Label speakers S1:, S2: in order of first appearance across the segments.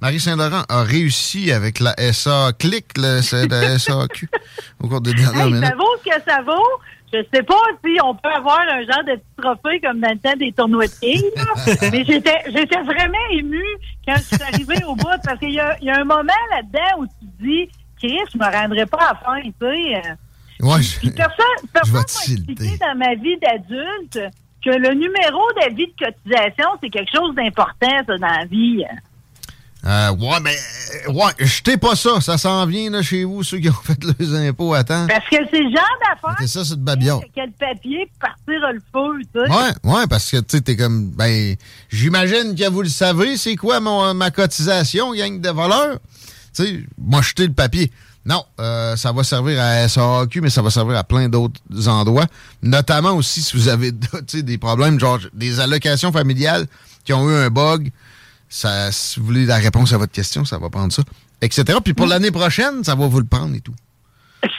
S1: Marie Saint-Laurent a réussi avec la SA Click, de SAQ, au cours des dernières
S2: Hey,
S1: minutes.
S2: ça vaut ce que ça vaut. Je sais pas si on peut avoir un genre de petit trophée comme dans le temps des tournois de là. mais j'étais j'étais vraiment émue quand je suis arrivée au bout parce qu'il y y a un moment là-dedans où tu te dis Chris, je me rendrai pas à la fin, tu sais.
S1: Ouais, je-
S2: Puis personne, personne m'a expliqué dans ma vie d'adulte que le numéro d'avis de cotisation, c'est quelque chose d'important, ça, dans la vie.
S1: Euh, ouais, mais, euh, ouais, jetez pas ça. Ça s'en vient, là, chez vous, ceux qui ont fait leurs impôts à temps.
S2: Parce que c'est le genre d'affaire
S1: C'est ça, c'est de babillard.
S2: quel papier pour partir le feu, tu sais.
S1: Ouais, ouais, parce que, tu sais, t'es comme, ben, j'imagine que vous le savez, c'est quoi mon, ma cotisation, gang de voleurs? Tu sais, moi, jeter le papier. Non, euh, ça va servir à SAQ, mais ça va servir à plein d'autres endroits. Notamment aussi si vous avez des problèmes, genre des allocations familiales qui ont eu un bug. Ça, si vous voulez la réponse à votre question, ça va prendre ça, etc. Puis pour l'année prochaine, ça va vous le prendre et tout.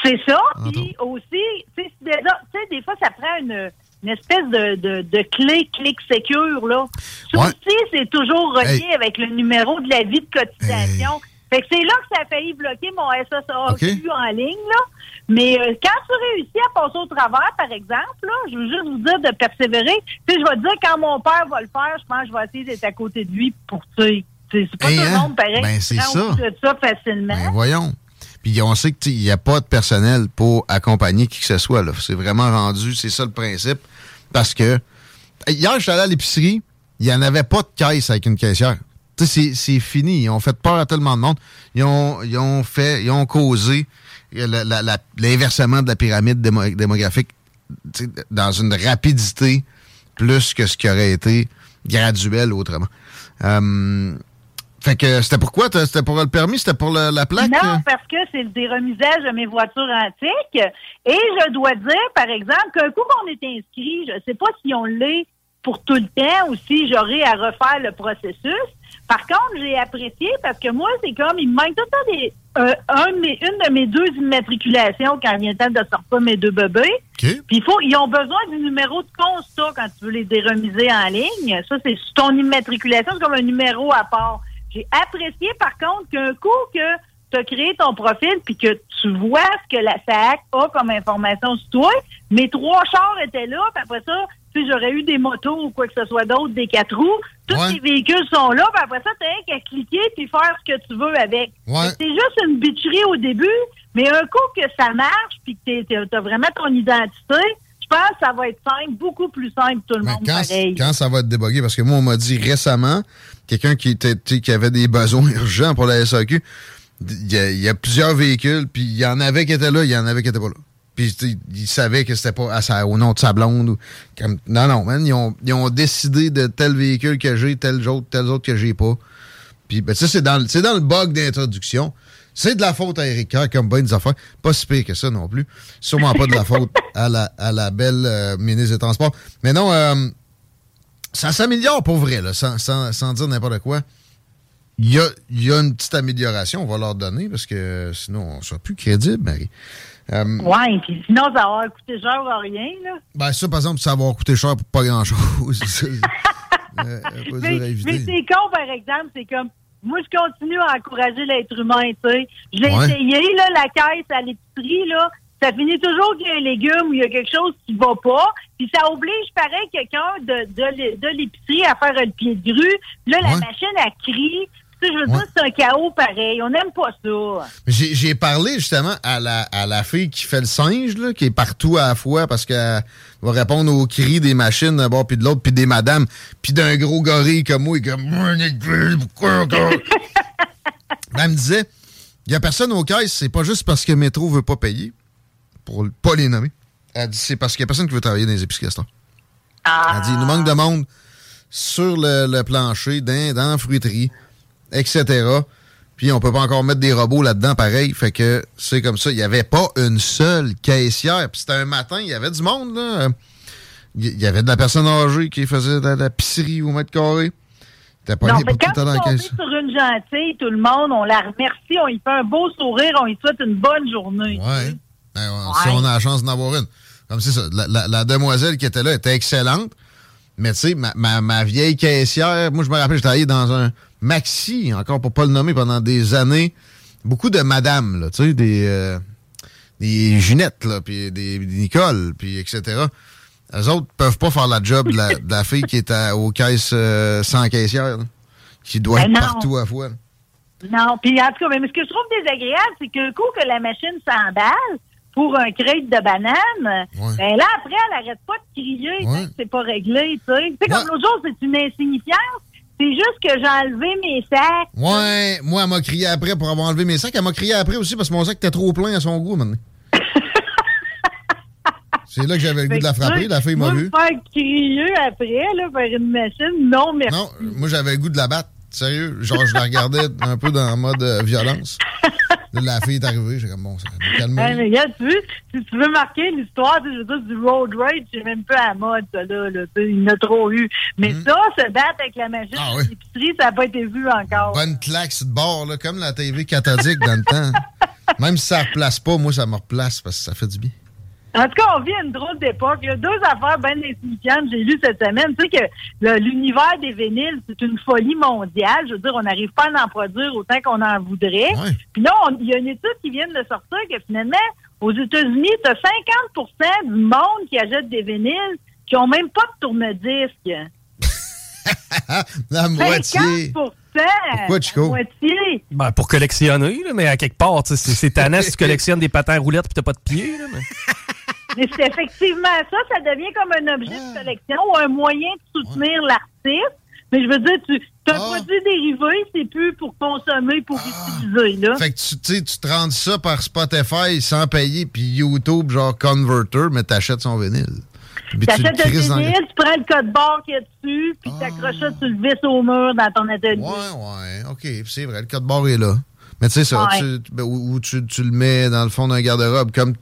S2: C'est ça. Puis aussi, tu sais, des fois, ça prend une, une espèce de, de, de clé clic secure, là. Ça
S1: Ouais.
S2: aussi, c'est toujours relié
S1: Hey.
S2: avec le numéro de la vie de cotisation. Fait que c'est là que ça a failli bloquer mon SSAQ en ligne, là. Mais euh, quand tu réussis à passer au travers, par exemple, là, je veux juste vous dire de persévérer. Tu sais, je vais te dire, quand mon père va le faire, je pense que je vais essayer d'être à côté de lui pour, tu sais, c'est pas
S1: Hey,
S2: tout
S1: hein?
S2: le monde pareil
S1: Ben,
S2: qui
S1: c'est
S2: prend
S1: ça.
S2: de ça facilement.
S1: Ben voyons. Puis on sait qu'il n'y a pas de personnel pour accompagner qui que ce soit. là. C'est vraiment rendu, c'est ça le principe. Parce que hier, je suis allé à l'épicerie, il n'y en avait pas de caisse avec une caissière. C'est- fini. Ils ont fait peur à tellement de monde. Ils ont, ils ont fait, ils ont causé l'inversement de la pyramide démo- démographique dans une rapidité plus que ce qui aurait été graduel autrement. Euh, fait que c'était pourquoi? C'était pour le permis? C'était pour la plaque?
S2: Non, parce que c'est le déremisage de mes voitures antiques. Et je dois dire, par exemple, qu'un coup qu'on est inscrit, je ne sais pas si on l'est pour tout le temps ou si j'aurai à refaire le processus. Par contre, j'ai apprécié parce que moi, c'est comme, il me manque tout le temps des, euh, un une de mes deux immatriculations quand il vient le temps de sortir mes deux bébés. Puis il faut, ils ont besoin du numéro de constat quand tu veux les déremiser en ligne. Ça, c'est ton immatriculation, c'est comme un numéro à part. J'ai apprécié, par contre, qu'un coup que tu as créé ton profil puis que tu vois ce que la SAC a comme information sur toi, mes trois chars étaient là, puis après ça, tu sais, j'aurais eu des motos ou quoi que ce soit d'autre, des quatre roues. Tous
S1: Ouais.
S2: les véhicules sont là, puis après ça, rien qu'à cliquer puis faire ce que tu veux avec.
S1: Ouais.
S2: C'est juste une bitcherie au début, mais un coup que ça marche puis que tu as vraiment ton identité, je pense que ça va être simple, beaucoup plus simple tout le monde
S1: Quand,
S2: pareil.
S1: quand ça va être débogué, parce que moi, on m'a dit récemment, quelqu'un qui, était, avait des besoins urgents pour la SAQ, il y, y a plusieurs véhicules, puis il y en avait qui étaient là, il y en avait qui n'étaient pas là. Puis tu sais, il savait que c'était pas à sa- au nom de sa blonde. Ou, comme, non, non, man, ils ont, ils ont décidé de tel véhicule que j'ai, tel autre, tel autre que j'ai pas. Puis ben, ça, c'est dans, le- c'est dans le bug d'introduction. C'est de la faute à Erika, comme bien des affaires. Pas si pire que ça non plus. Sûrement pas de la faute à la, à la belle euh, ministre des Transports. Mais non, euh, ça s'améliore pour vrai, là, sans, sans, sans dire n'importe quoi. Il y a, il y a une petite amélioration, on va leur donner, parce que sinon, on ne sera plus crédible, Marie. Euh,
S2: Ouais, puis sinon, ça va coûter cher ou rien, là.
S1: ben ça, par exemple, ça va coûter cher pour pas grand-chose. Euh,
S2: Mais, c'est con, par exemple, c'est comme, moi, je continue à encourager l'être humain, tu sais. Je l'ai
S1: Ouais.
S2: essayé, là, la caisse à l'épicerie, là. Ça finit toujours qu'il y a un légume ou il y a quelque chose qui va pas. Puis ça oblige, pareil, quelqu'un de, de, de l'épicerie à faire le pied de grue. Là, la machine, elle crie. Tu sais, je veux
S1: Ouais.
S2: dire, c'est un chaos pareil. On n'aime pas ça.
S1: J'ai parlé justement à la, à la fille qui fait le singe, là, qui est partout à la fois parce qu'elle va répondre aux cris des machines d'un bord puis de l'autre, puis des madames, puis d'un gros gorille comme moi, et comme? Ben, elle me disait, il y a personne aux caisses, c'est pas juste parce que Métro veut pas payer, pour pas les nommer. Elle dit, c'est parce qu'il y a personne qui veut travailler dans les épiceries Castor. Elle dit, il nous manque de monde sur le, le plancher, dans, dans la fruiterie, etc. Puis on peut pas encore mettre des robots là-dedans, pareil. Fait que c'est comme ça. Il y avait pas une seule caissière. Puis c'était un matin, il y avait du monde, là. Il y avait de la personne âgée qui faisait de la pisserie au mètre carré. T'as pas
S2: non, fait
S1: tout
S2: quand on
S1: la
S2: est sur une gentille, tout le monde, on la remercie, on lui fait un beau sourire, on lui souhaite une bonne journée.
S1: Ouais. Ben, ouais, Si on a la chance d'en avoir une. Comme c'est ça. La, la- la demoiselle qui était là était excellente. Mais tu sais, ma, ma- ma vieille caissière, moi je me rappelle, j'ai travaillé dans un maxi, encore pour pas le nommer, pendant des années. Beaucoup de madames, là, tu sais, des, euh, des là, puis des, des Nicole, puis etc. Eux autres peuvent pas faire la job de la, de la fille qui est à- aux caisses euh, sans caissière, là, qui doit
S2: Ben
S1: être
S2: non.
S1: partout à fois. là.
S2: Non, puis en tout cas, mais ce que je trouve désagréable, c'est qu'un coup que la machine s'emballe pour un crate de bananes,
S1: Ouais.
S2: ben là, après, elle arrête pas de crier,
S1: Ouais.
S2: que c'est pas réglé, tu sais. Comme l'autre jour, c'est une insignifiance. C'est juste que j'ai enlevé mes sacs.
S1: Ouais, moi, elle m'a crié après pour avoir enlevé mes sacs. Elle m'a crié après aussi parce que mon sac était trop plein à son goût, maintenant. C'est là que j'avais le goût de la frapper. La fille m'a vu.
S2: faire crier après, là, vers une machine, non, merci.
S1: Non, moi, j'avais le goût de la battre. Sérieux. Genre, je la regardais un peu dans le mode euh, violence. Là, la fille est arrivée. J'ai comme, bon, ça va me
S2: Hey,
S1: calmer.
S2: mais regarde, tu veux, si tu veux marquer l'histoire, du road rage, c'est même peu à la mode, ça, là, il y en a trop eu. Mais ça, se battre avec la
S1: Mhm. Ah oui.
S2: l'épicerie, ça n'a pas été vu encore.
S1: Bonne claque sur le bord, là, comme la TV cathodique dans le temps. Même si ça ne replace pas, moi, ça me replace parce que ça fait du bien.
S2: En tout cas, on vit une drôle d'époque. Il y a deux affaires bien insignifiantes, j'ai lu cette semaine. Tu sais que l'univers des vinyles, c'est une folie mondiale. Je veux dire, on n'arrive pas à en produire autant qu'on en voudrait.
S1: Ouais.
S2: Puis là, il y a une étude qui vient de sortir que finalement, aux États-Unis, tu as 50 du monde qui achète des vinyles qui ont même pas de tourne-disque.
S1: La moitié.
S2: 50
S1: Pourquoi, Chico?
S2: La moitié.
S3: Ben, pour collectionner, là, mais à quelque part, tu c'est tannant si tu collectionnes des patins roulettes puis t'as pas de pieds. Là, mais...
S2: Mais c'est effectivement ça, ça devient comme un objet
S1: Ah.
S2: de collection ou un moyen de soutenir l'artiste. Mais je veux dire, tu as un
S1: Ah.
S2: produit dérivé, c'est plus pour consommer, pour utiliser. Là.
S1: Fait que tu, tu tu te rends ça par Spotify sans payer, puis YouTube, genre Converter, mais t'achètes son vinyle. Puis
S2: Tu
S1: tu
S2: achètes
S1: le
S2: vinyle, tu prends le code barre qu'il y a dessus, puis tu accroches ça sur le vis au mur dans ton atelier.
S1: Ouais, ouais, OK, c'est vrai, le code barre est là. Mais tu sais ça,
S2: Ouais.
S1: tu- ben, ou, ou tu, tu le mets dans le fond d'un garde-robe, comme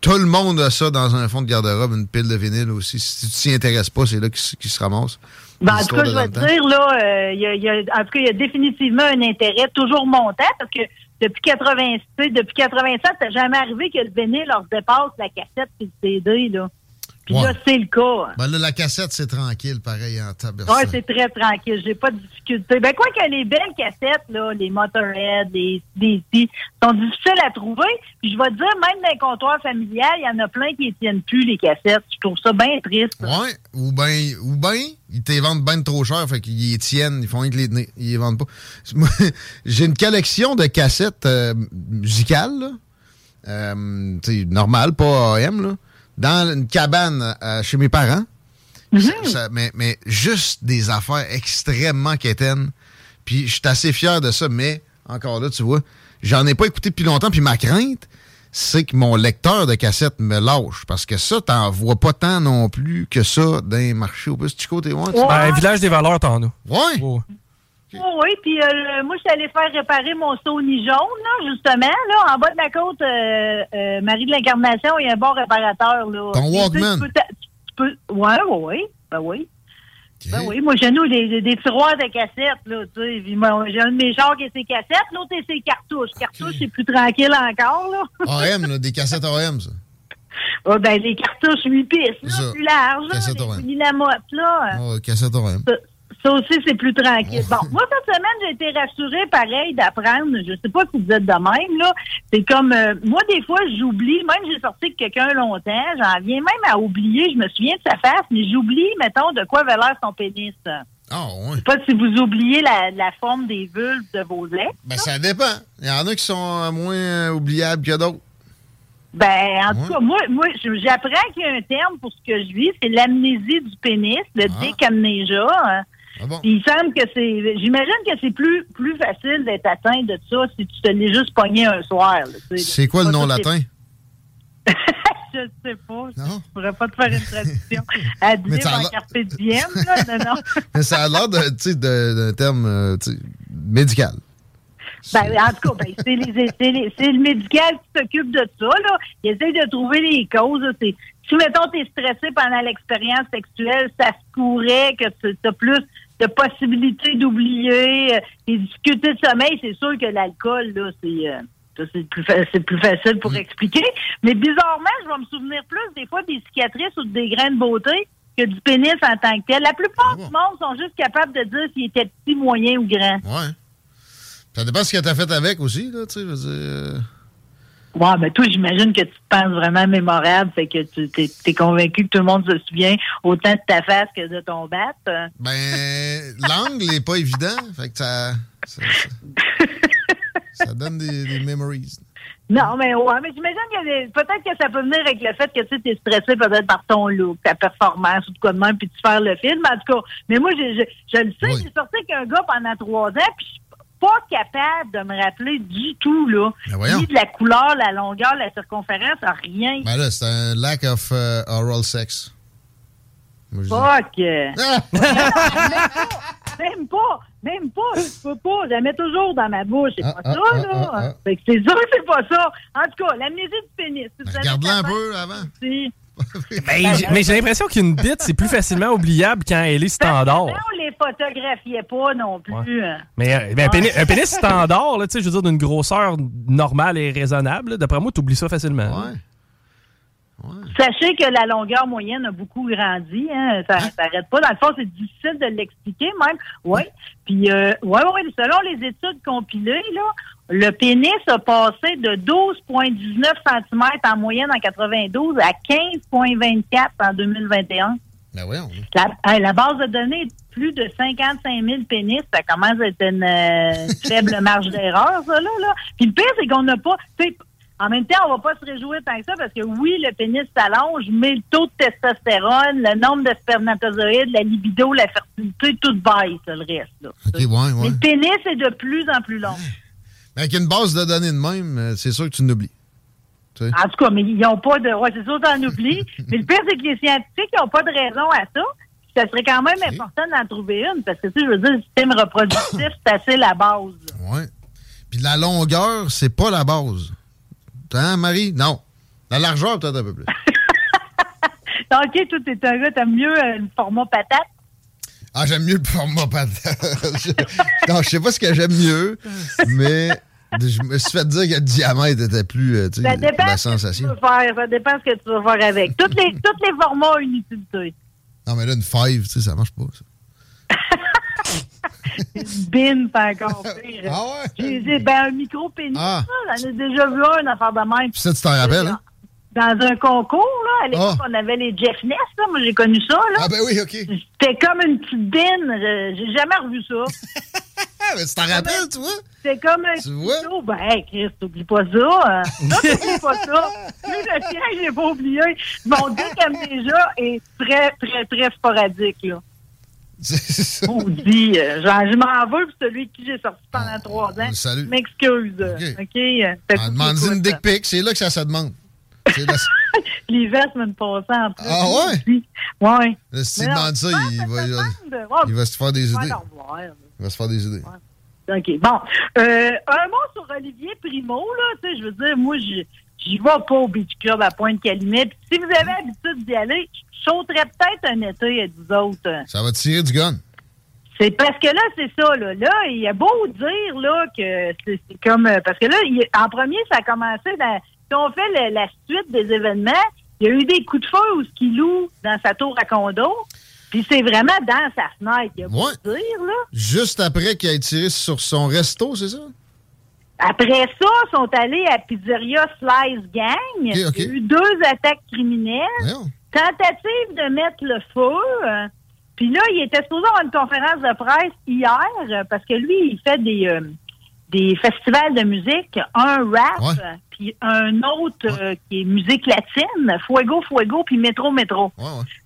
S1: tout le monde a ça dans un fond de garde-robe, une pile de vinyle aussi. Si tu t'y intéresses pas, c'est là qu'il s- qu'il se ramasse.
S2: Ben, en tout cas, je vais te dire, là, euh, il y a, il y a- en tout cas, il y a définitivement un intérêt toujours montant parce que depuis 80, tu sais, depuis 87, ça jamais arrivé que le vinyle leur dépasse la cassette et le CD, là. Puis
S1: Ouais.
S2: là, c'est le cas.
S1: Ben là, la cassette, c'est tranquille, pareil, en table.
S2: Oui, c'est très tranquille. J'ai pas de difficulté. Ben, quoi que les belles cassettes, là, les Motorhead, les DC, sont difficiles à trouver. Puis je vais te dire, même dans les comptoirs familiales, il y en a plein qui ne tiennent plus, les cassettes. Je trouve ça bien triste.
S1: Ouais, ou ben, ou ben, ils te les vendent ben trop cher, fait qu'ils les tiennent, ils font rien que les tenir, ils les vendent pas. J'ai une collection de cassettes euh, musicales, là. Euh, normales, pas AM, là, dans une cabane euh, chez mes parents. Ça- ça- mais, mais juste des affaires extrêmement quétaines. Puis je suis assez fier de ça, mais encore là, tu vois, j'en ai pas écouté depuis longtemps. Puis ma crainte, c'est que mon lecteur de cassette me lâche. Parce que ça, t'en vois pas tant non plus que ça dans les marchés. Au plus, Chico, t'es loin,
S2: Ouais.
S3: Ben, village des valeurs, t'en as.
S1: Ouais!
S3: Oh.
S2: Oh oui, puis euh, moi, je suis allée faire réparer mon Sony jaune, là, justement. Là, en bas de la côte, euh, euh, Marie de l'Incarnation, il y a un bon réparateur. Là.
S1: Ton Walkman.
S2: Tu peux, t'a- tu peux, ouais, ouais, ouais. Ben oui. Ben oui, moi, j'ai nous des, tiroirs de cassettes, là, tu sais. J'ai un de mes chars qui a ses cassettes, l'autre est ses cartouches. Cartouches, c'est plus tranquille encore, là.
S1: AM, là, des cassettes AM, ça.
S2: Ah, ben, les cartouches 8 pistes, là, plus larges, là.
S1: Cassette.
S2: Willy Lamotte, là.
S1: Oh, cassette AM.
S2: Ça, aussi, c'est plus tranquille. Bon, moi, cette semaine, j'ai été rassurée, pareil, d'apprendre. Je sais pas si vous êtes de même, là. C'est comme, euh, moi, des fois, j'oublie, même j'ai sorti avec quelqu'un longtemps, j'en viens même à oublier, je me souviens de sa face, mais j'oublie, mettons, de quoi avait l'air son pénis.
S1: Ah, ouais.
S2: Je sais pas si vous oubliez la, la forme des vulves de vos ex.
S1: Ben, ça dépend. Il y en a qui sont moins euh, oubliables que d'autres.
S2: Ben, en tout cas, moi, moi j'apprends qu'il y a un terme pour ce que je vis, c'est l'amnésie du pénis, le
S1: Ah.
S2: décamnésia.
S1: Ah bon?
S2: Il semble que c'est. J'imagine que c'est plus plus facile d'être atteint de ça si tu te l'es juste pogné un soir.
S1: C'est quoi le nom latin?
S2: Je sais pas. Je pourrais pas te faire une traduction. Ad
S1: Mais
S2: lib
S1: ça a
S2: en carpe diem, là. Non, non.
S1: Mais ça a l'air d'un terme euh, médical.
S2: Ben, en tout cas, ben, c'est, le médical qui s'occupe de ça. Là. Il essaie de trouver les causes. C'est, si, mettons, tu es stressé pendant l'expérience sexuelle, ça se courait que tu as plus de possibilités d'oublier. euh, Les difficultés de sommeil, c'est sûr que l'alcool, là, c'est... euh, c'est plus, fa- plus facile pour expliquer. Mais bizarrement, je vais me souvenir plus des fois des cicatrices ou des grains de beauté que du pénis en tant que tel. La plupart
S1: Ah bon?
S2: du monde sont juste capables de dire s'il était petit, moyen ou grand.
S1: Ouais. Ça dépend ce que t'as fait avec aussi, là, tu sais,
S2: Ouais, ben toi, j'imagine que tu te penses vraiment mémorable, fait que tu t'es, t'es convaincu que tout le monde se souvient autant de ta face que de ton bat.
S1: Ben, l'angle n'est pas évident. Fait que ça. Ça, ça- ça donne des, des memories.
S2: Non, mais ouais, mais j'imagine que peut-être que ça peut venir avec le fait que tu es stressé peut-être par ton look, ta performance ou de quoi de même, puis tu faire le film. En tout cas, mais moi, je, je, je le sais,
S1: Oui.
S2: j'ai sorti avec un gars pendant trois ans, puis je suis pas capable de me rappeler du tout, là.
S1: Ben.
S2: Ni de la couleur, la longueur, la circonférence, rien.
S1: Ben là, c'est un lack of euh, oral sex. Moi.
S2: Fuck! Même pas, même pas, je peux pas, je la mets toujours dans ma bouche, c'est
S1: Ah,
S2: pas
S1: ah,
S2: ça,
S1: ah,
S2: là. Fait que c'est sûr que c'est pas ça. En tout cas, l'amnésie du pénis. avez
S1: Regarde-la un peu avant.
S2: si-
S3: Ben, mais j'ai l'impression qu'une bite, c'est plus facilement oubliable quand elle est standard.
S2: Ben, on les photographiait pas non plus. hein.
S3: Mais euh, ben, un, pénis, un pénis standard, là, tu sais, je veux dire, d'une grosseur normale et raisonnable, d'après moi, tu oublies ça facilement.
S1: Ouais.
S2: Sachez que la longueur moyenne a beaucoup grandi. Hein. Ça s'arrête pas. Dans le fond, c'est difficile de l'expliquer même. Oui. Puis, euh, ouais, ouais, selon les études compilées, là, le pénis a passé de 12,19 cm en moyenne en 92 à 15,24 en 2021.
S1: Ben voyons.
S2: La, hey, la base de données est de plus de 55 000 pénis. Ça commence à être une euh, faible marge d'erreur, ça, là, là. Puis le pire, c'est qu'on n'a pas... En même temps, on va pas se réjouir tant que ça parce que oui, le pénis s'allonge, mais le taux de testostérone, le nombre de spermatozoïdes, la libido, la fertilité, tout baisse, le reste. Là.
S1: OK, ouais,
S2: Mais
S1: ouais.
S2: le pénis est de plus en plus long.
S1: Mais avec une base de données de même, euh, c'est sûr que tu n'oublies.
S2: En tout cas, mais ils n'ont pas de. Ouais, c'est sûr, t'en oublies. mais le pire, c'est que les scientifiques n'ont pas de raison à ça. Ça serait quand même important d'en trouver une, parce que, tu sais, je veux dire, le système reproductif, c'est assez la base.
S1: Ouais. Puis la longueur, c'est pas la base. Hein, Marie? Non. La largeur, peut-être un peu plus.
S2: OK, toi, t'es un gars, t'aimes mieux euh, le format patate?
S1: Ah, j'aime mieux le format patate. Je- non, je sais pas ce que j'aime mieux, mais je me suis fait dire que le diamètre était plus, euh, tu sais,
S2: Ça dépend
S1: la
S2: ce que tu
S1: sensation.
S2: veux faire. Ça dépend ce que tu veux faire avec. Toutes les, tous les formats ont une utilité.
S1: Non, mais là, une five, tu sais, ça marche pas. ça.
S2: C'est encore pire.
S1: Ah ouais?
S2: J'ai j'ai- ben, un micro-pénis,
S1: Ah.
S2: là, j'en ai déjà vu un, une affaire de même.
S1: Puis ça, tu t'en rappelles, hein?
S2: Dans un concours, là, à l'époque,
S1: Ah.
S2: on avait les Jeff Ness, là. Moi, j'ai connu ça, là.
S1: Ah ben oui, OK.
S2: C'était comme une petite bine. J'ai jamais revu ça.
S1: Ah, mais tu t'en rappelles, tu vois?
S2: C'était comme un
S1: Tu vois?
S2: Ben, hey, Chris, t'oublies pas ça. hein. Non, t'oublies pas ça. Lui, le sien, je l'ai pas oublié. Mon Dieu, comme déjà, est très, très, très sporadique, là.
S1: C'est ça.
S2: On dit, euh, genre, je m'en veux pour celui qui j'ai sorti pendant trois ans. Je m'excuse.
S1: OK.
S2: Euh, fait
S1: Ah,
S2: que
S1: demande une dick pic, c'est là que ça se demande.
S2: Vestes me passent en plus.
S1: Ah ouais?
S2: Ouais.
S1: là, si
S2: Mais
S1: tu demandes ça,
S2: ah,
S1: il va, il va-
S2: demande. Ouais,
S1: il va se faire des idées. Il va se faire des idées.
S2: OK. Bon. Euh, un mot sur Olivier Primo, là. Tu sais, je veux dire, moi, j'y j'y vais pas au Beach Club à Pointe-Calumet. Si vous avez l'habitude d'y aller, je sauterais peut-être un été avec vous autres.
S1: Ça va tirer du gun.
S2: C'est parce que là, c'est ça, là. Là, il a beau dire, là, que c'est comme... euh, Parce que là, il- en premier, ça a commencé dans... Si on fait le- la suite des événements, il y a eu des coups de feu où ce qu'il loue dans sa tour à condo. Puis c'est vraiment dans sa fenêtre, il y a beau dire, là.
S1: Juste après qu'il ait tiré sur son resto, c'est ça?
S2: Après ça, ils sont allés à Pizzeria Slice Gang. Il y a eu deux attaques criminelles.
S1: Voyons.
S2: Tentative de mettre le feu. Puis là, il était supposé avoir une conférence de presse hier parce que lui, il fait des, euh, des festivals de musique, un rap, puis un autre euh, qui est musique latine, Fuego, Fuego, puis Métro, Métro.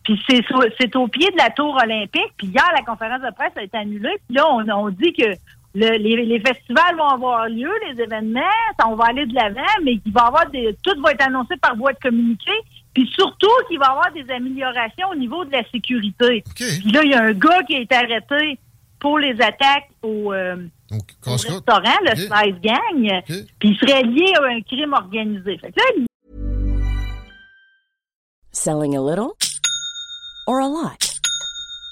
S2: Puis c'est c'est au pied de la tour olympique. Puis hier, la conférence de presse a été annulée. Puis là, on, on dit que le- les, les festivals vont avoir lieu, les événements, ça, on va aller de l'avant, mais qu'il va y avoir des, tout va être annoncé par voie de communiqué. Puis surtout qu'il va y avoir des améliorations au niveau de la sécurité.
S1: OK.
S2: Puis là, il y a un gars qui a été arrêté pour les attaques au, euh,
S1: Donc,
S2: au restaurant, le
S1: Ok.
S2: Slice Gang.
S1: OK.
S2: Puis il serait lié à un crime organisé. Fait que là, il
S4: Selling a little or a lot?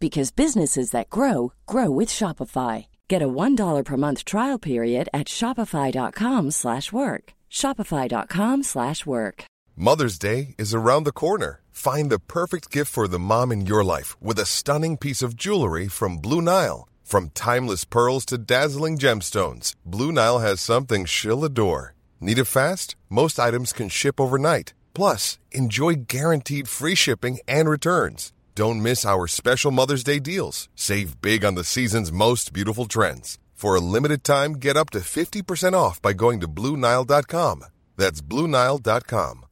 S4: because businesses that grow grow with Shopify. Get a $1 per month trial period at shopify.com/work. slash work. shopify.com/work. slash work.
S5: Mother's Day is around the corner. Find the perfect gift for the mom in your life with a stunning piece of jewelry from Blue Nile. From timeless pearls to dazzling gemstones, Blue Nile has something she'll adore. Need it fast? Most items can ship overnight. Plus, enjoy guaranteed free shipping and returns. Don't miss our special Mother's Day deals. Save big on the season's most beautiful trends. For a limited time, get up to 50% off by going to BlueNile.com. That's BlueNile.com.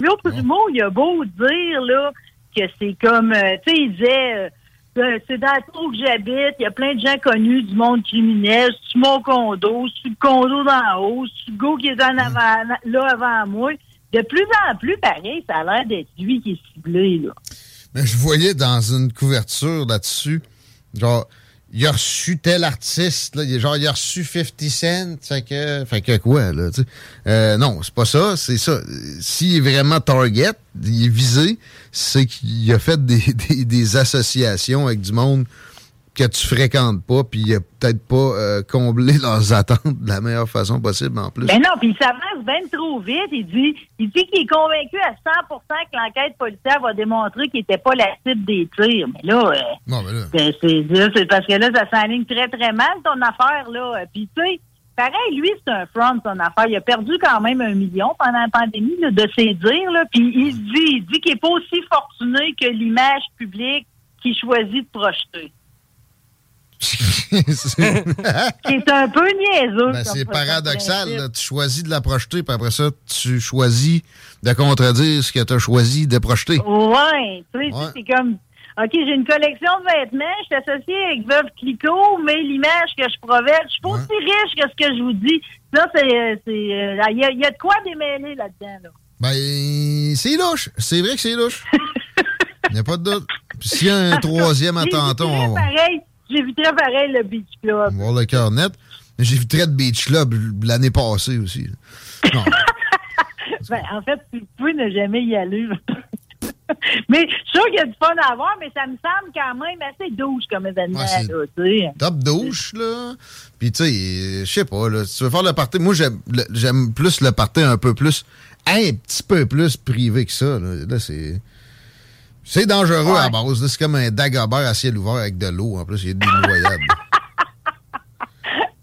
S2: L'autre mot, il a beau dire là, que c'est comme, euh, tu sais, il disait, euh, euh, c'est dans la tour que j'habite, il y a plein de gens connus du monde criminel, c'est mon condo, c'est le condo d'en haut, c'est le gars qui est en avant, là avant moi. De plus en plus, pareil, ça a l'air d'être lui qui est ciblé, là.
S1: Mais je voyais dans une couverture là-dessus, genre, il a reçu tel artiste, là, genre, il a reçu 50 Cent, fait que, fait que quoi, là, tu sais? Euh, non, c'est pas ça, c'est ça. S'il est vraiment target, il est visé, c'est qu'il a fait des associations avec du monde que tu fréquentes pas, puis peut-être pas euh, comblé leurs attentes de la meilleure façon possible, en plus.
S2: Ben non, puis il s'avance bien trop vite. Il dit il dit qu'il est convaincu à 100% que l'enquête policière va démontrer qu'il n'était pas la cible des tirs. Mais là, euh,
S1: Non, mais
S2: Ben, c'est là, c'est parce que là, ça s'enligne très, très mal, ton affaire, là. Puis, tu sais, pareil, lui, c'est un front, son affaire. Il a perdu quand même un million pendant la pandémie, là, de ses dires, là. Puis, il dit, il dit qu'il n'est pas aussi fortuné que l'image publique qu'il choisit de projeter.
S1: C'est
S2: un peu niaiseux.
S1: Ben, c'est paradoxal. là. Tu choisis de la projeter, puis après ça, tu choisis de contredire ce que tu as choisi de projeter.
S2: Ouais, tu sais,
S1: Ouais.
S2: c'est comme, OK, j'ai une collection de vêtements, je suis associé avec Veuve Clicquot, mais l'image que je projette, je suis pas
S1: Ouais.
S2: aussi riche que ce que je vous dis. Là, c'est, euh, il y, a- il y a de quoi démêler là-dedans, là.
S1: Ben, c'est louche. C'est vrai que c'est louche. Il n'y a pas de doute. Puis s'il y a un troisième attentat, on
S2: pareil, j'éviterais pareil le Beach Club.
S1: voir le cœur net. Mais J'ai vu très de Beach Club l'année passée aussi. Non.
S2: Ben, en fait, tu peux ne jamais y aller. mais je suis sûr qu'il y a du fun à avoir, mais ça me semble quand même assez douche comme événement,
S1: Ouais,
S2: là.
S1: Top douche, là. Puis, tu sais, je sais pas, là, si tu veux faire le party, moi, j'aime le- j'aime plus le party un peu plus, un petit peu plus privé que ça. Là, Là, c'est. C'est dangereux à base. C'est comme un Dagobert à ciel ouvert avec de l'eau. En plus, il y a des noyades.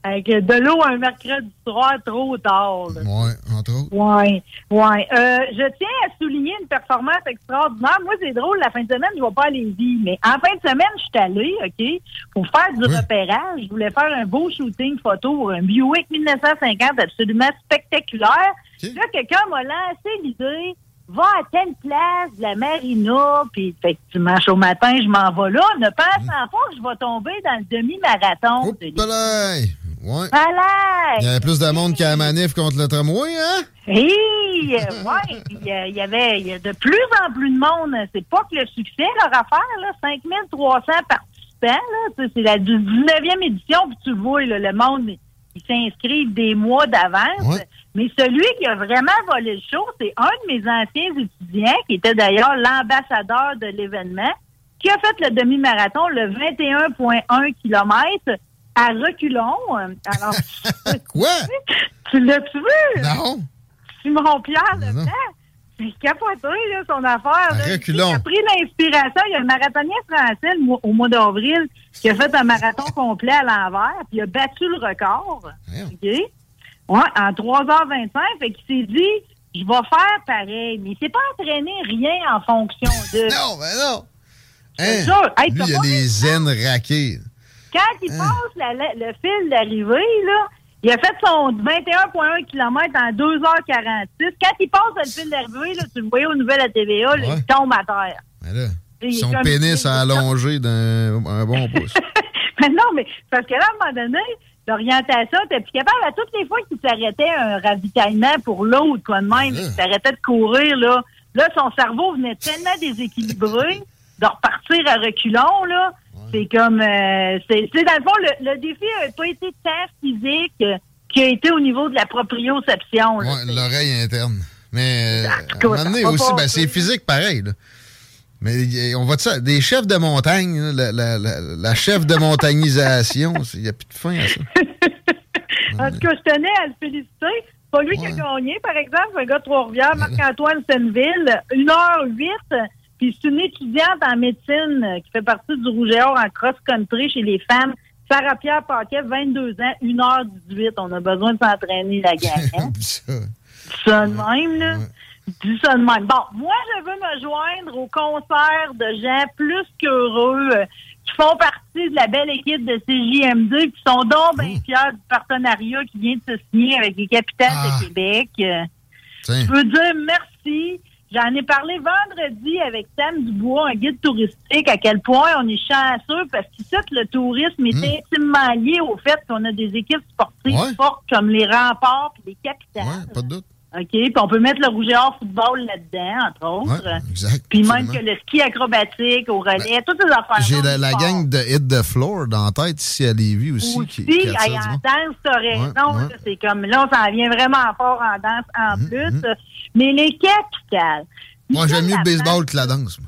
S2: Avec de l'eau un mercredi soir trop tard.
S1: ouais, entre autres.
S2: Oui, oui. Euh, je tiens à souligner une performance extraordinaire. Moi, c'est drôle, la fin de semaine, je ne vais pas à Lévis, mais en fin de semaine, je suis allée, OK, pour faire du
S1: Oui.
S2: repérage. Je voulais faire un beau shooting photo un Buick 1950 absolument spectaculaire.
S1: OK.
S2: Là, quelqu'un m'a lancé l'idée, va à telle place de la marina, puis effectivement, au matin, je m'en vais là, ne pensant pas que je vais tomber dans le demi-marathon. De!
S1: Ouais. Il y avait plus de monde qu'à la manif contre le tramway, hein?
S2: Hey! euh, ouais, il y, avait il y a de plus en plus de monde. C'est pas que le succès, leur affaire, là, 5300 participants, C'est la 19e édition, puis tu le vois, là, le monde, ils s'inscrivent des mois d'avance.
S1: Ouais.
S2: Mais celui qui a vraiment volé le show, c'est un de mes anciens étudiants, qui était d'ailleurs l'ambassadeur de l'événement, qui a fait le demi-marathon, le 21,1 km à reculons. Alors,
S1: Quoi?
S2: tu l'as-tu vu?
S1: Non?
S2: Simon Pierre. Leblanc. C'est capoté, là, son affaire. là. Il a pris l'inspiration. Il y a un marathonnier français le mois- au mois d'avril qui a fait un marathon complet à l'envers, puis il a battu le record. Ouais, en 3h25. Fait qu'il s'est dit, je vais faire pareil. Mais il s'est pas entraîné rien en fonction de.
S1: Non, mais non!
S2: C'est
S1: Hein?
S2: sûr. Hey,
S1: Lui,
S2: t'as
S1: il y a des zen raqués.
S2: Quand il passe la- la- le fil d'arrivée, là, il a fait son 21,1 km en 2h46. Quand il passe le fil d'arrivée, là, tu le voyais aux nouvelles à TVA, là,
S1: Ouais.
S2: il tombe à terre.
S1: Mais là,
S2: Il est
S1: son pénis a allongé d'un un bon pouce.
S2: Mais non, mais parce que là, à un moment donné, l'orientation, t'es plus capable. À toutes les fois qu'il s'arrêtait un ravitaillement pour l'autre, quoi de même,
S1: Ouais.
S2: il s'arrêtait de courir, là, là, son cerveau venait tellement déséquilibré de repartir à reculons, là. C'est comme, euh, c'est, dans le fond, le, le défi n'a pas été tant physique euh, qu'il a été au niveau de la proprioception.
S1: Ouais, l'oreille interne. Mais euh,
S2: En
S1: à
S2: tout
S1: un moment donné aussi, ben, c'est physique pareil. là. Mais y- on voit de ça. Des chefs de montagne, la, la, la, la chef de montagnisation, il n'y a plus de fin à ça.
S2: En tout cas, je tenais à le féliciter. C'est pas lui qui a gagné, par exemple, un gars de Trois-Rivières, Marc-Antoine Senneville, 1h08. Puis c'est une étudiante en médecine euh, qui fait partie du Rouge et Or en cross-country chez les femmes. Sarah Pierre Paquet, 22 ans, 1h18. On a besoin de s'entraîner, la gang. Hein?
S1: Ça.
S2: Ça de même, là.
S1: Ouais.
S2: Dis ça de même. Bon, moi, je veux me joindre au concert de gens plus qu'heureux euh, qui font partie de la belle équipe de CJMD qui sont donc bien
S1: Oh.
S2: fiers du partenariat qui vient de se signer avec les capitales
S1: Ah.
S2: de Québec. Euh, je veux dire merci. J'en ai parlé vendredi avec Sam Dubois, un guide touristique, à quel point on est chanceux parce qu'ici, le tourisme est
S1: Hmm.
S2: intimement lié au fait qu'on a des équipes sportives
S1: Ouais.
S2: fortes comme les remparts et les capitales.
S1: Ouais, pas de doute.
S2: OK? Puis on peut mettre le rouge et or football là-dedans, entre autres.
S1: Ouais, exact.
S2: Puis même.
S1: Ben,
S2: que le ski acrobatique au relais, toutes ces affaires.
S1: J'ai la, la gang de Hit the Floor dans la tête ici à Lévis aussi.
S2: Aussi,
S1: qui, qui attire
S2: en danse, t'as raison.
S1: Ouais, ouais.
S2: là, C'est comme, là, on s'en vient vraiment fort en danse en
S1: Mhm,
S2: plus.
S1: mhm.
S2: Mais les capitales.
S1: Moi, j'aime mieux le baseball que la danse.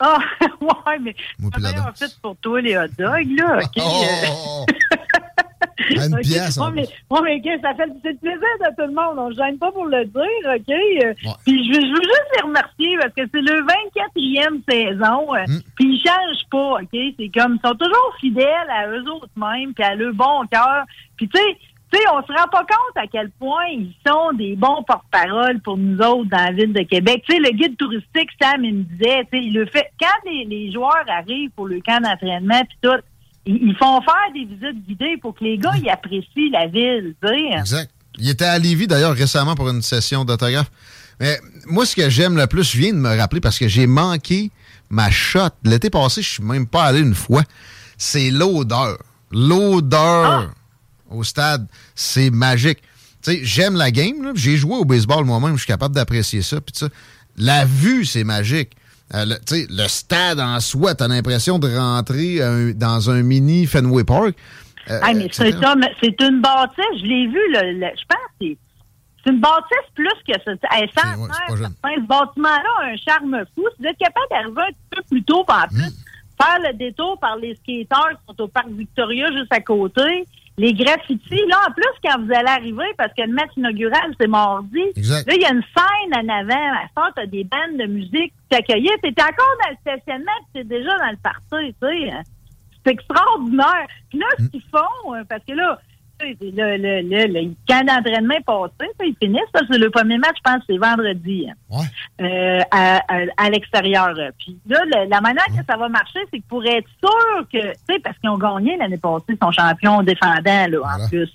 S2: Ah, ouais, mais
S1: Moi, puis la danse.
S2: fait pour toi les hot dogs, là, OK?
S1: Oh, oh, oh. À une pièce.
S2: mais, ça fait le plaisir de tout le monde. On ne gêne pas pour le dire, OK? Euh,
S1: Ouais.
S2: Puis je veux, je veux juste les remercier parce que c'est le 24e saison. euh,
S1: Mm.
S2: Puis ils changent pas, OK? C'est comme, ils sont toujours fidèles à eux autres mêmes puis à leur bon cœur. Puis tu sais, tu sais, on se rend pas compte à quel point ils sont des bons porte-parole pour nous autres dans la ville de Québec. Tu sais, le guide touristique, Sam, il me disait, tu sais, il le fait, quand les, les joueurs arrivent pour le camp d'entraînement puis tout, ils, font faire des visites guidées pour que les gars, ils apprécient la ville, tu sais.
S1: Exact. Il était à Lévis, d'ailleurs, récemment pour une session d'autographe. Mais moi, ce que j'aime le plus, je viens de me rappeler parce que j'ai manqué ma shot. L'été passé, je suis même pas allé une fois. C'est l'odeur. L'odeur au stade, c'est magique. Tu sais, j'aime la game. J'ai joué au baseball moi-même, je suis capable d'apprécier ça. Puis ça, la vue, c'est magique. Euh, le, le stade en soi, t'as l'impression de rentrer euh, dans un mini Fenway Park? Euh,
S2: Ah, mais c'est une bâtisse, je l'ai vu, je pense que c'est une bâtisse plus que ça. Elle
S1: C'est- ouais,
S2: ce bâtiment-là a un charme fou. Si vous êtes capable d'arriver un petit peu plus tôt, puis en plus, faire le détour par les skateurs qui sont au parc Victoria juste à côté, les graffitis, là, en plus, quand vous allez arriver, parce que le match inaugural, c'est mardi,
S1: Exact.
S2: là, il y a une scène en avant. À ça, t'as des bandes de musique qui t'accueillent. T'es encore dans le stationnement, puis t'es déjà dans le party, tu sais. C'est extraordinaire. Puis là, ce qu'ils font, euh, parce que là, le, le, le, le camp d'entraînement est passé, ils finissent. Ça, c'est le premier match, je pense, c'est vendredi. hein,
S1: Ouais.
S2: euh, à, à, à l'extérieur. Puis là, la manière que ça va marcher, c'est que pour être sûr que, tu sais, parce qu'ils ont gagné l'année passée, ils sont champions défendants, là,
S1: Voilà.
S2: en plus.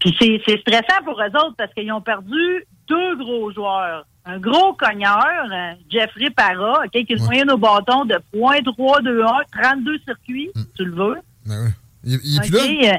S2: Puis c'est, stressant pour eux autres parce qu'ils ont perdu deux gros joueurs. Un gros cogneur, euh, Jeffrey Parra, qui est
S1: Ouais.
S2: moyen au bâton de .321, 32 circuits,
S1: Mm.
S2: tu le veux.
S1: Ben. Il, il est plus là?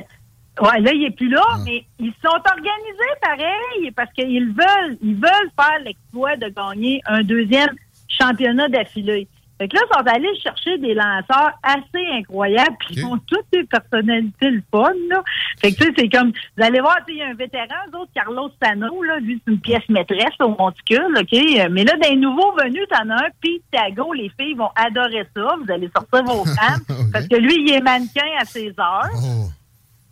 S2: Ouais, là, il est plus là,
S1: Ah.
S2: mais ils sont organisés pareil parce qu'ils veulent, ils veulent faire l'exploit de gagner un deuxième championnat d'affilée. Fait que là, ils sont allés chercher des lanceurs assez incroyables, puis ils ont toutes des personnalités le fun, là. Fait que, tu sais, c'est comme, vous allez voir, tu sais, il y a un vétéran, d'autres, Carlos Sano, là, lui, c'est une pièce maîtresse au monticule, OK? Mais là, des nouveaux venus, t'en as un, Pete Tago, les filles vont adorer ça. Vous allez sortir vos femmes, parce que lui, il est mannequin à ses heures.
S1: Oh,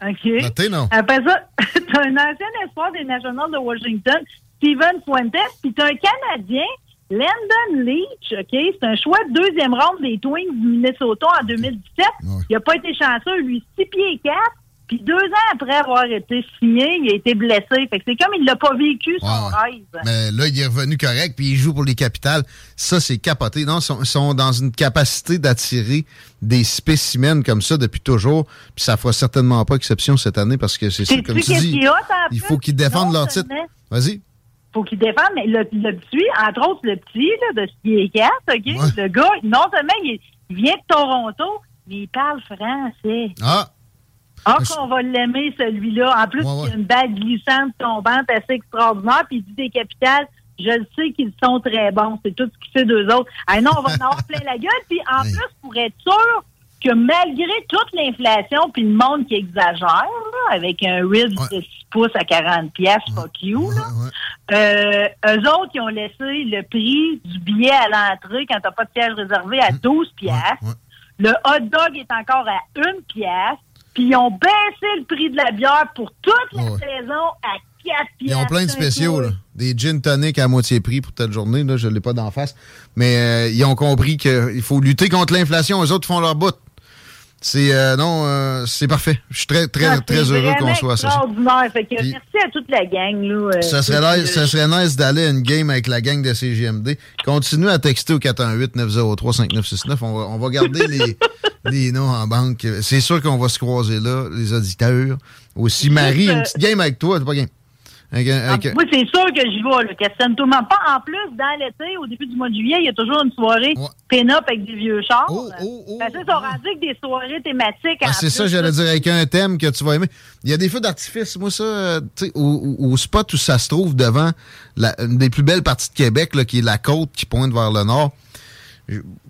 S2: OK?
S1: noté, non?
S2: Après ça, t'as un ancien espoir des Nationals de Washington, Steven Fuentes, puis t'as un Canadien, Landon Leach, OK? C'est un choix de deuxième ronde des Twins du Minnesota en 2017.
S1: Ouais.
S2: Il a pas été chanceux, lui, 6 pieds 4. Puis deux ans après avoir été signé, il a été blessé. Fait que c'est comme il l'a pas vécu, son
S1: Ouais.
S2: rêve.
S1: Mais là, il est revenu correct, puis il joue pour les capitales. Ça, c'est capoté. Non, ils sont, dans une capacité d'attirer des spécimens comme ça depuis toujours. Puis ça fera certainement pas exception cette année parce que c'est ça, comme tu dis.
S2: a,
S1: Il
S2: plus?
S1: faut qu'ils défendent
S2: Non
S1: leur titre. Vas-y.
S2: faut qu'il défende, mais le, le petit, entre autres le petit là, de 4, OK?
S1: Ouais.
S2: Le gars, non seulement il, il vient de Toronto, mais il parle français.
S1: Ah,
S2: Ah,
S1: je-
S2: qu'on va l'aimer, celui-là. En plus,
S1: Ouais, ouais.
S2: il a une bague glissante, tombante, assez extraordinaire, puis il dit des capitales. Je le sais qu'ils sont très bons. C'est tout ce qu'il fait d'eux autres. Ah non, on va en avoir plein la gueule. Puis en
S1: Ouais.
S2: plus, pour être sûr que malgré toute l'inflation puis le monde qui exagère, là, avec un
S1: Ouais.
S2: de 6 pouces à 40 pièces, fuck you, là, euh, eux autres, ils ont laissé le prix du billet à l'entrée quand t'as pas de siège réservé à 12 pièces.
S1: Mmh. ouais.
S2: Le hot dog est encore à une pièce. Puis ils ont baissé le prix de la bière pour toute la
S1: Ouais.
S2: saison à 4 pièces.
S1: Ils ont plein de spéciaux, là. Des gin tonic à moitié prix pour telle journée, là, je ne l'ai pas d'en face. Mais euh, ils ont compris qu'il faut lutter contre l'inflation. Eux autres font leur bout. C'est euh, non, euh, c'est parfait. Je suis très, très,
S2: Ah,
S1: très heureux qu'on soit.
S2: Fait que
S1: Puis-
S2: merci à toute la gang. Là, euh,
S1: Ça serait,
S2: euh,
S1: nice, ça serait nice d'aller à une game avec la gang de CGMD. Continue à texter au 418-903-5969. On va, on va garder les, les noms en banque. C'est sûr qu'on va se croiser là, les auditeurs. Aussi, Marie,
S2: euh,
S1: une petite game avec toi, c'est pas game. Un-
S2: Ah,
S1: un-
S2: Moi, c'est sûr que j'y vais, là. Questionne tout le monde. Pas en plus, dans l'été, au début du mois de juillet, il y a toujours une soirée
S1: Ouais.
S2: pin-up avec des vieux chars.
S1: Oh, oh, oh,
S2: Parce que ils sont
S1: oh.
S2: rendus avec des soirées thématiques.
S1: Ah, c'est
S2: plus,
S1: ça, j'allais dire, avec un thème que tu vas aimer. Il y a des feux d'artifice, moi, ça, euh, tu sais, au, au- au spot où ça se trouve devant la, une des plus belles parties de Québec, là, qui est la côte qui pointe vers le nord.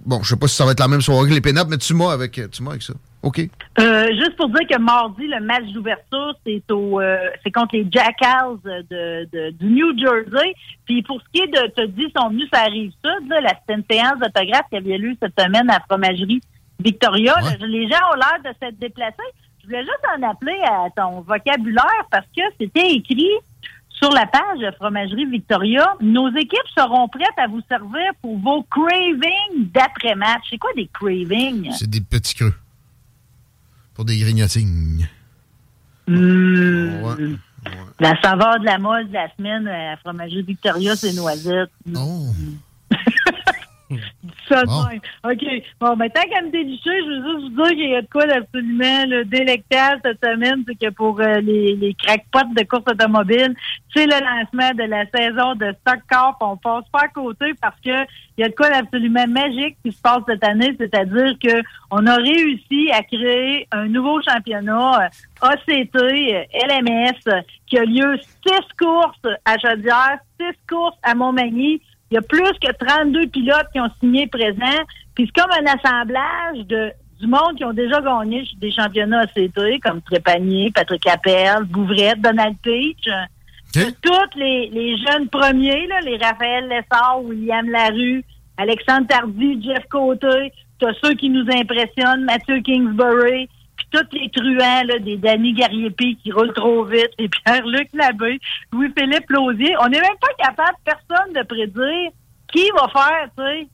S1: Bon, je sais pas si ça va être la même soirée que les pin mais tu m'as avec, tu avec ça. OK.
S2: Euh, juste pour dire que mardi, le match d'ouverture, c'est au, euh, c'est contre les Jackals de, de- du New Jersey. Puis pour ce qui est de, te ils sont venus sur la rive sud, là, la, c'était une séance d'autographe qui avait lieu cette semaine à la fromagerie Victoria.
S1: Ouais.
S2: Là, les gens ont l'air de s'être déplacés. Je voulais juste en appeler à ton vocabulaire parce que c'était écrit sur la page Fromagerie Victoria. Nos équipes seront prêtes à vous servir pour vos cravings d'après-match. C'est quoi des cravings?
S1: C'est des petits creux. Pour des grignotines.
S2: Mmh.
S1: Ouais.
S2: La saveur de la mode de la semaine à fromagerie Victoria, c'est noisettes.
S1: Oh.
S2: Ça
S1: Bon.
S2: OK. Bon, ben, tant qu'à me délicher, je veux juste vous dire qu'il y a de quoi d'absolument délectable cette semaine. C'est que pour euh, les, les crackpots de course automobile, c'est le lancement de la saison de Stock Car. puis On passe pas à côté parce que il y a de quoi d'absolument magique qui se passe cette année. C'est-à-dire que on a réussi à créer un nouveau championnat euh, ACT, euh, LMS, qui a lieu six courses à Chaudière, six courses à Montmagny. Il y a plus que 32 pilotes qui ont signé présent. Puis c'est comme un assemblage de du monde qui ont déjà gagné des championnats ACT, comme Trépanier, Patrick Appel, Bouvrette, Donald Peach.
S1: OK.
S2: Tous les, les jeunes premiers, là, les Raphaël Lessard, William Larue, Alexandre Tardy, Jeff Côté, t'as ceux qui nous impressionnent, Mathieu Kingsbury, puis tous les truands, là, des Danny Gariepi qui roulent trop vite, et Pierre-Luc Labbé, Louis-Philippe Lausier. On n'est même pas capable, personne, de prédire qui va faire, tu sais,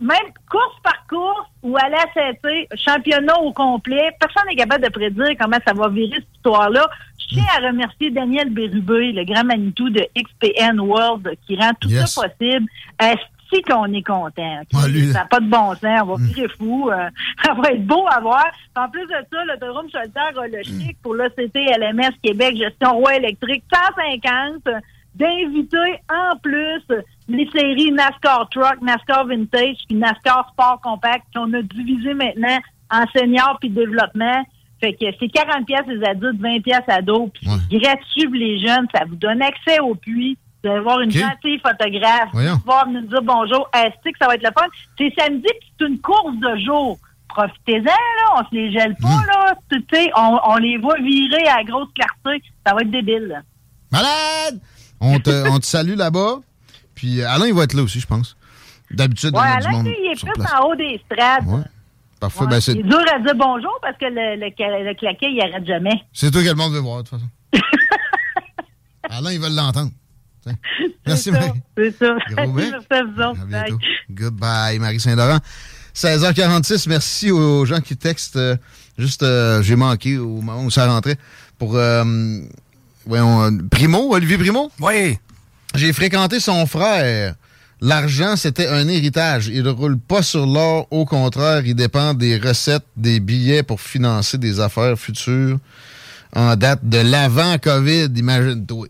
S2: même course par course ou à l'ACT, championnat au complet, personne n'est capable de prédire comment ça va virer cette histoire-là. Je tiens à remercier Daniel Bérubé, le grand Manitou de XPN World, qui rend tout
S1: Yes.
S2: ça possible. Qu'on est content? ça n'a pas de bon sens. On va virer fou. euh, ça va être beau à voir. En plus de ça, l'autodrome Chalter a le chic pour l'OCT LMS Québec Gestion Roi électrique 150 d'inviter en plus les séries NASCAR Truck, NASCAR Vintage puis NASCAR Sport Compact qu'on a divisé maintenant en senior puis développement. Fait que c'est 40 pièces les adultes, 20 pièces ados, puis c'est gratuit pour les jeunes. Ça vous donne accès au puits. Vous allez voir une gentille photographe.
S1: Voyons.
S2: Vous nous dire bonjour. Est-ce que ça va être le fun? C'est samedi, c'est une course de jour. Profitez-en, là. On se les gèle pas,
S1: Hmm.
S2: là. Tu sais, on, on les voit virer à la grosse clarté. Ça va être débile, là.
S1: Malade! On te, on te salue là-bas. Puis euh, Alain, il va être là aussi, je pense. D'habitude,
S2: Ouais,
S1: il y a du
S2: Alain,
S1: monde
S2: il est
S1: sur
S2: plus
S1: place.
S2: en haut des strates.
S1: Ouais. Parfait.
S2: Ouais.
S1: Ben, c'est
S2: il est dur à dire bonjour parce que le, le, le claquet, il arrête jamais.
S1: c'est toi que le monde veut voir, de toute façon. Alain, ils veulent l'entendre. Merci,
S2: C'est ça,
S1: Marie.
S2: C'est ça. Merci.
S1: Goodbye, Marie Saint-Laurent. 16h46, merci aux gens qui textent. euh, juste, euh, j'ai manqué au moment où ça rentrait. Pour, euh, voyons, euh, Primo, Olivier Primo?
S3: Oui.
S1: J'ai fréquenté son frère. L'argent, c'était un héritage. Il ne roule pas sur l'or. Au contraire, il dépend des recettes, des billets pour financer des affaires futures en date de l'avant-COVID. Imagine-toi.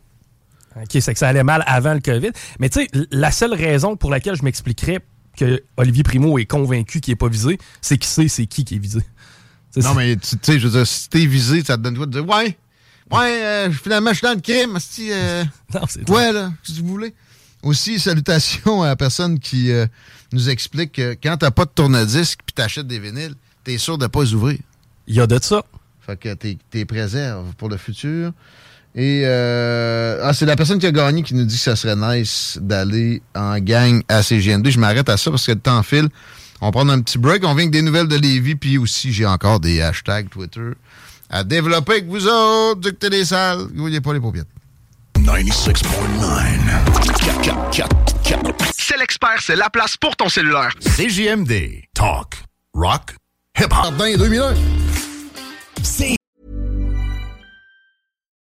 S3: OK, c'est que ça allait mal avant le COVID. Mais tu sais, la seule raison pour laquelle je m'expliquerais que Olivier Primo est convaincu qu'il n'est pas visé, c'est qu'il sait c'est qui qui est visé.
S1: Non, mais tu sais, je veux dire, si t'es visé, ça te donne quoi de dire Ouais, ouais, euh, finalement, je suis dans le crime. asti, euh,
S3: Non, c'est
S1: ouais, là, si vous voulez. Aussi, salutations à la personne qui euh, nous explique que quand t'as pas de tourne-disque puis t'achètes des vinyles, t'es sûr de pas les ouvrir.
S3: Il y a de ça.
S1: Fait que t'es, t'es préserves pour le futur. Et euh, ah, c'est la personne qui a gagné qui nous dit que ça serait nice d'aller en gang à CGND. Je m'arrête à ça parce que le temps file. On va prendre un petit break. On vient avec des nouvelles de Lévis. Puis aussi, j'ai encore des hashtags Twitter à développer avec vous autres. Du côté des salles. Vous voyez pas les paupiètes.
S6: 96.9. C'est l'expert, c'est la place pour ton cellulaire. CJMD. Talk. Rock. Hip-hop.
S1: Pardon, 2001.